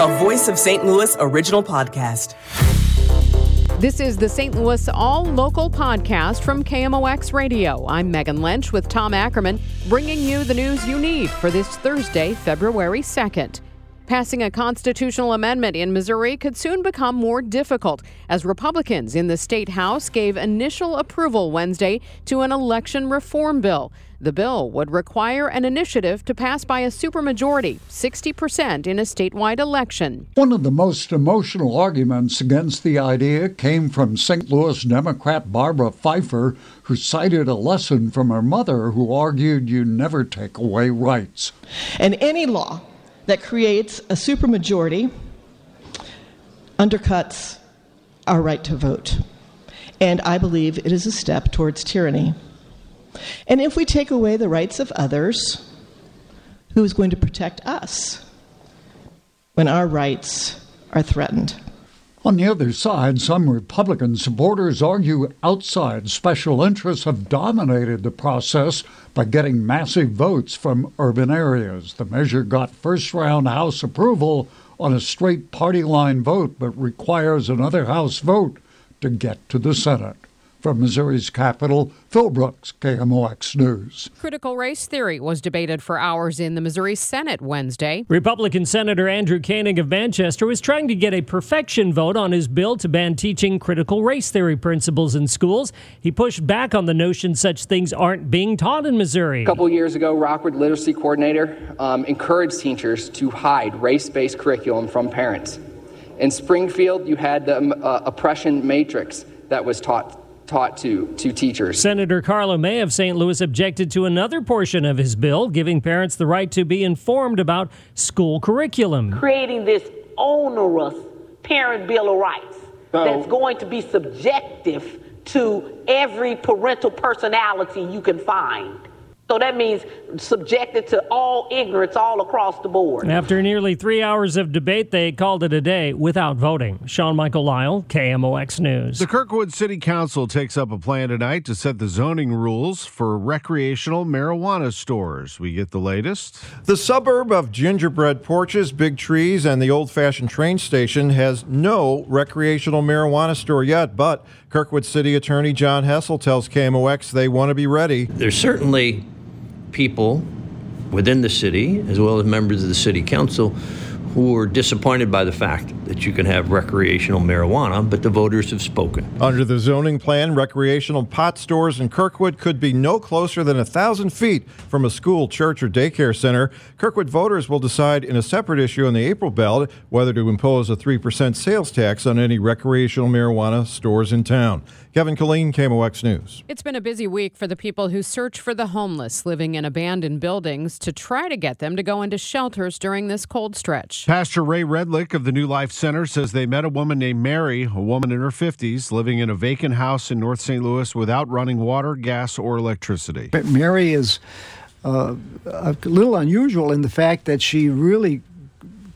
a Voice of St. Louis original podcast. This is the St. Louis All Local podcast from KMOX Radio. I'm Megan Lynch with Tom Ackerman, bringing you the news you need for this Thursday, February 2nd. Passing a constitutional amendment in Missouri could soon become more difficult as Republicans in the state House gave initial approval Wednesday to an election reform bill. The bill would require an initiative to pass by a supermajority, 60% in a statewide election. One of the most emotional arguments against the idea came from St. Louis Democrat Barbara Phifer, who cited a lesson from her mother who argued you never take away rights. And any law that creates a supermajority undercuts our right to vote. And I believe it is a step towards tyranny. And if we take away the rights of others, who is going to protect us when our rights are threatened? On the other side, some Republican supporters argue outside special interests have dominated the process by getting massive votes from urban areas. The measure got first round House approval on a straight party line vote, but requires another House vote to get to the Senate. From Missouri's capital, Phil Brooks, KMOX News. Critical race theory was debated for hours in the Missouri Senate Wednesday. Republican Senator Andrew Koenig of Manchester was trying to get a perfection vote on his bill to ban teaching critical race theory principles in schools. He pushed back on the notion such things aren't being taught in Missouri. A couple years ago, Rockwood Literacy Coordinator um, encouraged teachers to hide race based curriculum from parents. In Springfield, you had the um, uh, oppression matrix that was taught taught to, to teachers. Senator Karla May of St. Louis objected to another portion of his bill, giving parents the right to be informed about school curriculum. Creating this onerous parent bill of rights so, that's going to be subjective to every parental personality you can find. So that means subjected to all ignorance all across the board. After nearly three hours of debate, they called it a day without voting. Sean Michael Lyle, KMOX News. The Kirkwood City Council takes up a plan tonight to set the zoning rules for recreational marijuana stores. We get the latest. The suburb of gingerbread porches, big trees, and the old fashioned train station has no recreational marijuana store yet, but Kirkwood City Attorney John Hessel tells KMOX they want to be ready. There's certainly people within the city, as well as members of the city council, who are disappointed by the fact that you can have recreational marijuana, but the voters have spoken. Under the zoning plan, recreational pot stores in Kirkwood could be no closer than a thousand feet from a school, church, or daycare center. Kirkwood voters will decide in a separate issue on the April ballot whether to impose a 3% sales tax on any recreational marijuana stores in town. Kevin Killeen, KMOX News. It's been a busy week for the people who search for the homeless living in abandoned buildings to try to get them to go into shelters during this cold stretch. Pastor Ray Redlich of the New Life Center says they met a woman named Mary, a woman in her 50s, living in a vacant house in North St. Louis without running water, gas, or electricity. Mary is uh, a little unusual in the fact that she really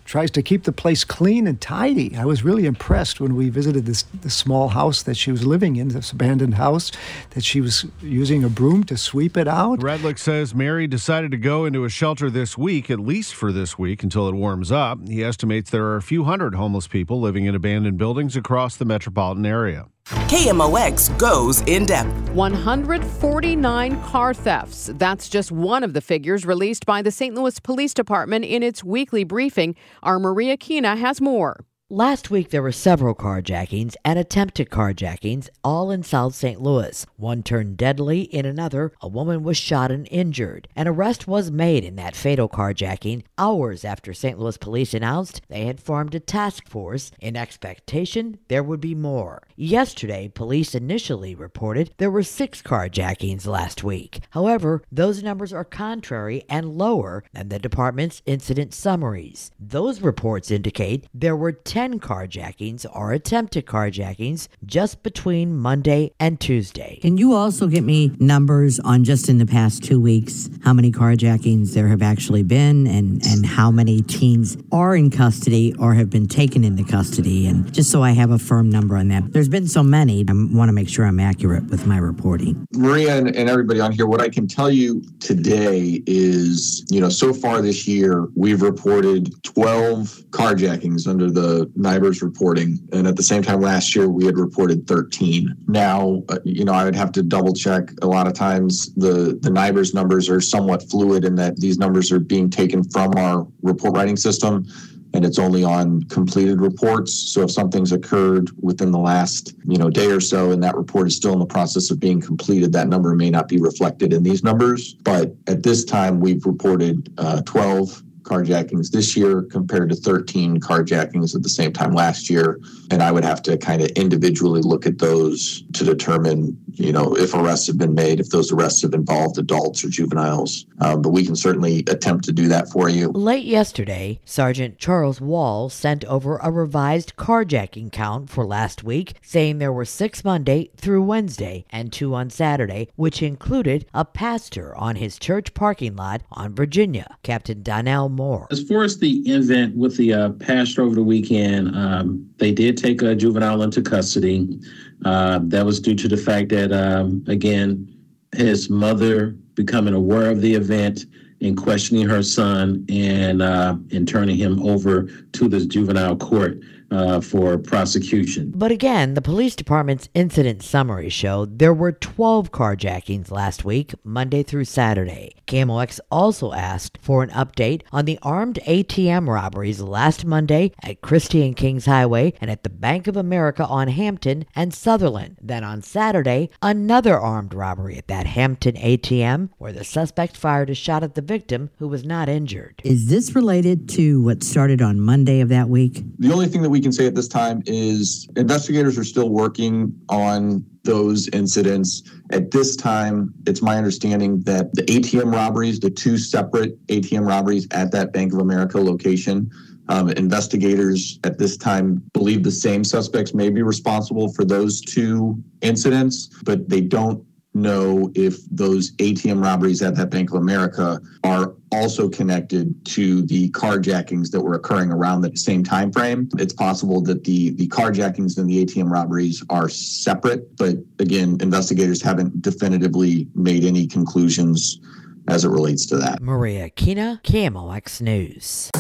tries to keep the place clean and tidy. I was really impressed when we visited this, this small house that she was living in, this abandoned house, that she was using a broom to sweep it out. Redlich says Mary decided to go into a shelter this week, at least for this week until it warms up. He estimates there are a few hundred homeless people living in abandoned buildings across the metropolitan area. KMOX goes in depth. 149 car thefts. That's just one of the figures released by the St. Louis Police Department in its weekly briefing. Our Maria Kina has more. Last week, there were several carjackings and attempted carjackings, all in South St. Louis. One turned deadly. In another, a woman was shot and injured. An arrest was made in that fatal carjacking hours after St. Louis police announced they had formed a task force in expectation there would be more. Yesterday, police initially reported there were six carjackings last week. However, those numbers are contrary and lower than the department's incident summaries. Those reports indicate there were 10 carjackings or attempted carjackings just between Monday and Tuesday. Can you also get me numbers on just in the past two weeks how many carjackings there have actually been and, and how many teens are in custody or have been taken into custody? And just so I have a firm number on that. There's been so many, I want to make sure I'm accurate with my reporting. Maria and, and everybody on here, what I can tell you today is, you know, so far this year, we've reported 12 carjackings under the NIBRS reporting. And at the same time last year, we had reported 13. Now, uh, you know, I would have to double check. A lot of times the, the NIBRS numbers are somewhat fluid in that these numbers are being taken from our report writing system and it's only on completed reports. So if something's occurred within the last, you know, day or so and that report is still in the process of being completed, that number may not be reflected in these numbers. But at this time, we've reported uh, 12 carjackings this year compared to 13 carjackings at the same time last year. And I would have to kind of individually look at those to determine, you know, if arrests have been made, if those arrests have involved adults or juveniles. Um, but we can certainly attempt to do that for you. Late yesterday, Sergeant Charles Wall sent over a revised carjacking count for last week, saying there were six Monday through Wednesday and two on Saturday, which included a pastor on his church parking lot on Virginia. Captain Donnell Moore. As far as the event with the uh, pastor over the weekend, um, they did take a juvenile into custody. Uh, that was due to the fact that, um, again, his mother becoming aware of the event and questioning her son and uh, and turning him over to the juvenile court uh, for prosecution. But again, the police department's incident summary showed there were 12 carjackings last week, Monday through Saturday. KMOX also asked for an update on the armed ATM robberies last Monday at Christy and Kingshighway and at the Bank of America on Hampton and Sutherland. Then on Saturday, another armed robbery at that Hampton ATM where the suspect fired a shot at the victim who was not injured. Is this related to what started on Monday of that week? The only thing that we can say at this time is investigators are still working on those incidents. At this time, it's my understanding that the ATM robberies, the two separate ATM robberies at that Bank of America location, um, investigators at this time believe the same suspects may be responsible for those two incidents, but they don't know if those ATM robberies at that Bank of America are also connected to the carjackings that were occurring around the same time frame. It's possible that the the carjackings and the ATM robberies are separate, but again, investigators haven't definitively made any conclusions as it relates to that. Maria Kina, KMOX News.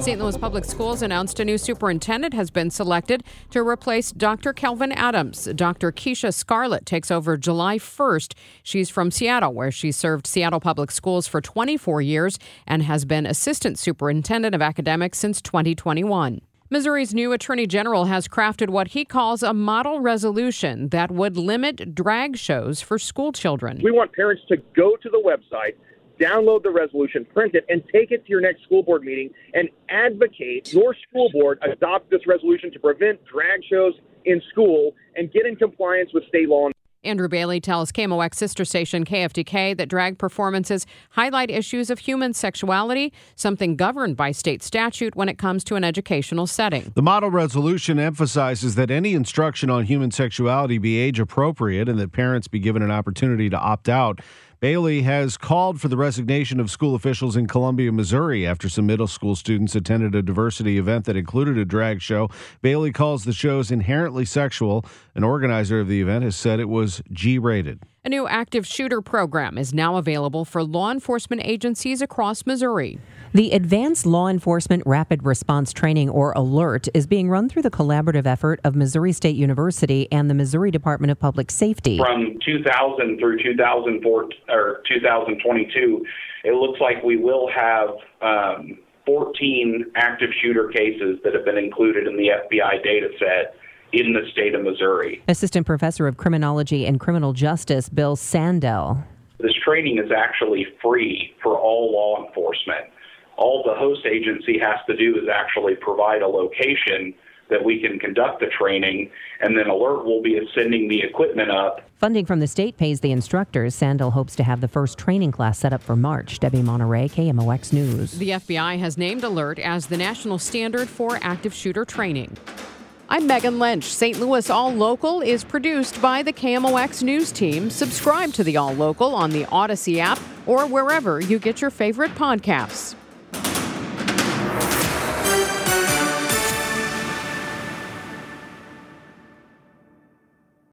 St. Louis Public Schools announced a new superintendent has been selected to replace Dr. Kelvin Adams. Dr. Keisha Scarlett takes over July 1st. She's from Seattle, where she served Seattle Public Schools for 24 years and has been assistant superintendent of academics since 2021. Missouri's new attorney general has crafted what he calls a model resolution that would limit drag shows for school children. We want parents to go to the website download the resolution, print it, and take it to your next school board meeting and advocate your school board adopt this resolution to prevent drag shows in school and get in compliance with state law. Andrew Bailey tells KMOX sister station KFTK that drag performances highlight issues of human sexuality, something governed by state statute when it comes to an educational setting. The model resolution emphasizes that any instruction on human sexuality be age appropriate and that parents be given an opportunity to opt out. Bailey has called for the resignation of school officials in Columbia, Missouri, after some middle school students attended a diversity event that included a drag show. Bailey calls the shows inherently sexual. An organizer of the event has said it was G rated. A new active shooter program is now available for law enforcement agencies across Missouri. The Advanced Law Enforcement Rapid Response Training, or ALERRT, is being run through the collaborative effort of Missouri State University and the Missouri Department of Public Safety. From 2000 through 2004 or 2022, it looks like we will have um, 14 active shooter cases that have been included in the FBI data set in the state of Missouri. Assistant Professor of Criminology and Criminal Justice Bill Sandell. This training is actually free for all law enforcement. All the host agency has to do is actually provide a location that we can conduct the training, and then ALERRT will be sending the equipment up. Funding from the state pays the instructors. Sandal hopes to have the first training class set up for March. Debbie Monterrey, KMOX News. The FBI has named ALERRT as the national standard for active shooter training. I'm Megan Lynch. St. Louis All Local is produced by the KMOX News team. Subscribe to the All Local on the Audacy app or wherever you get your favorite podcasts.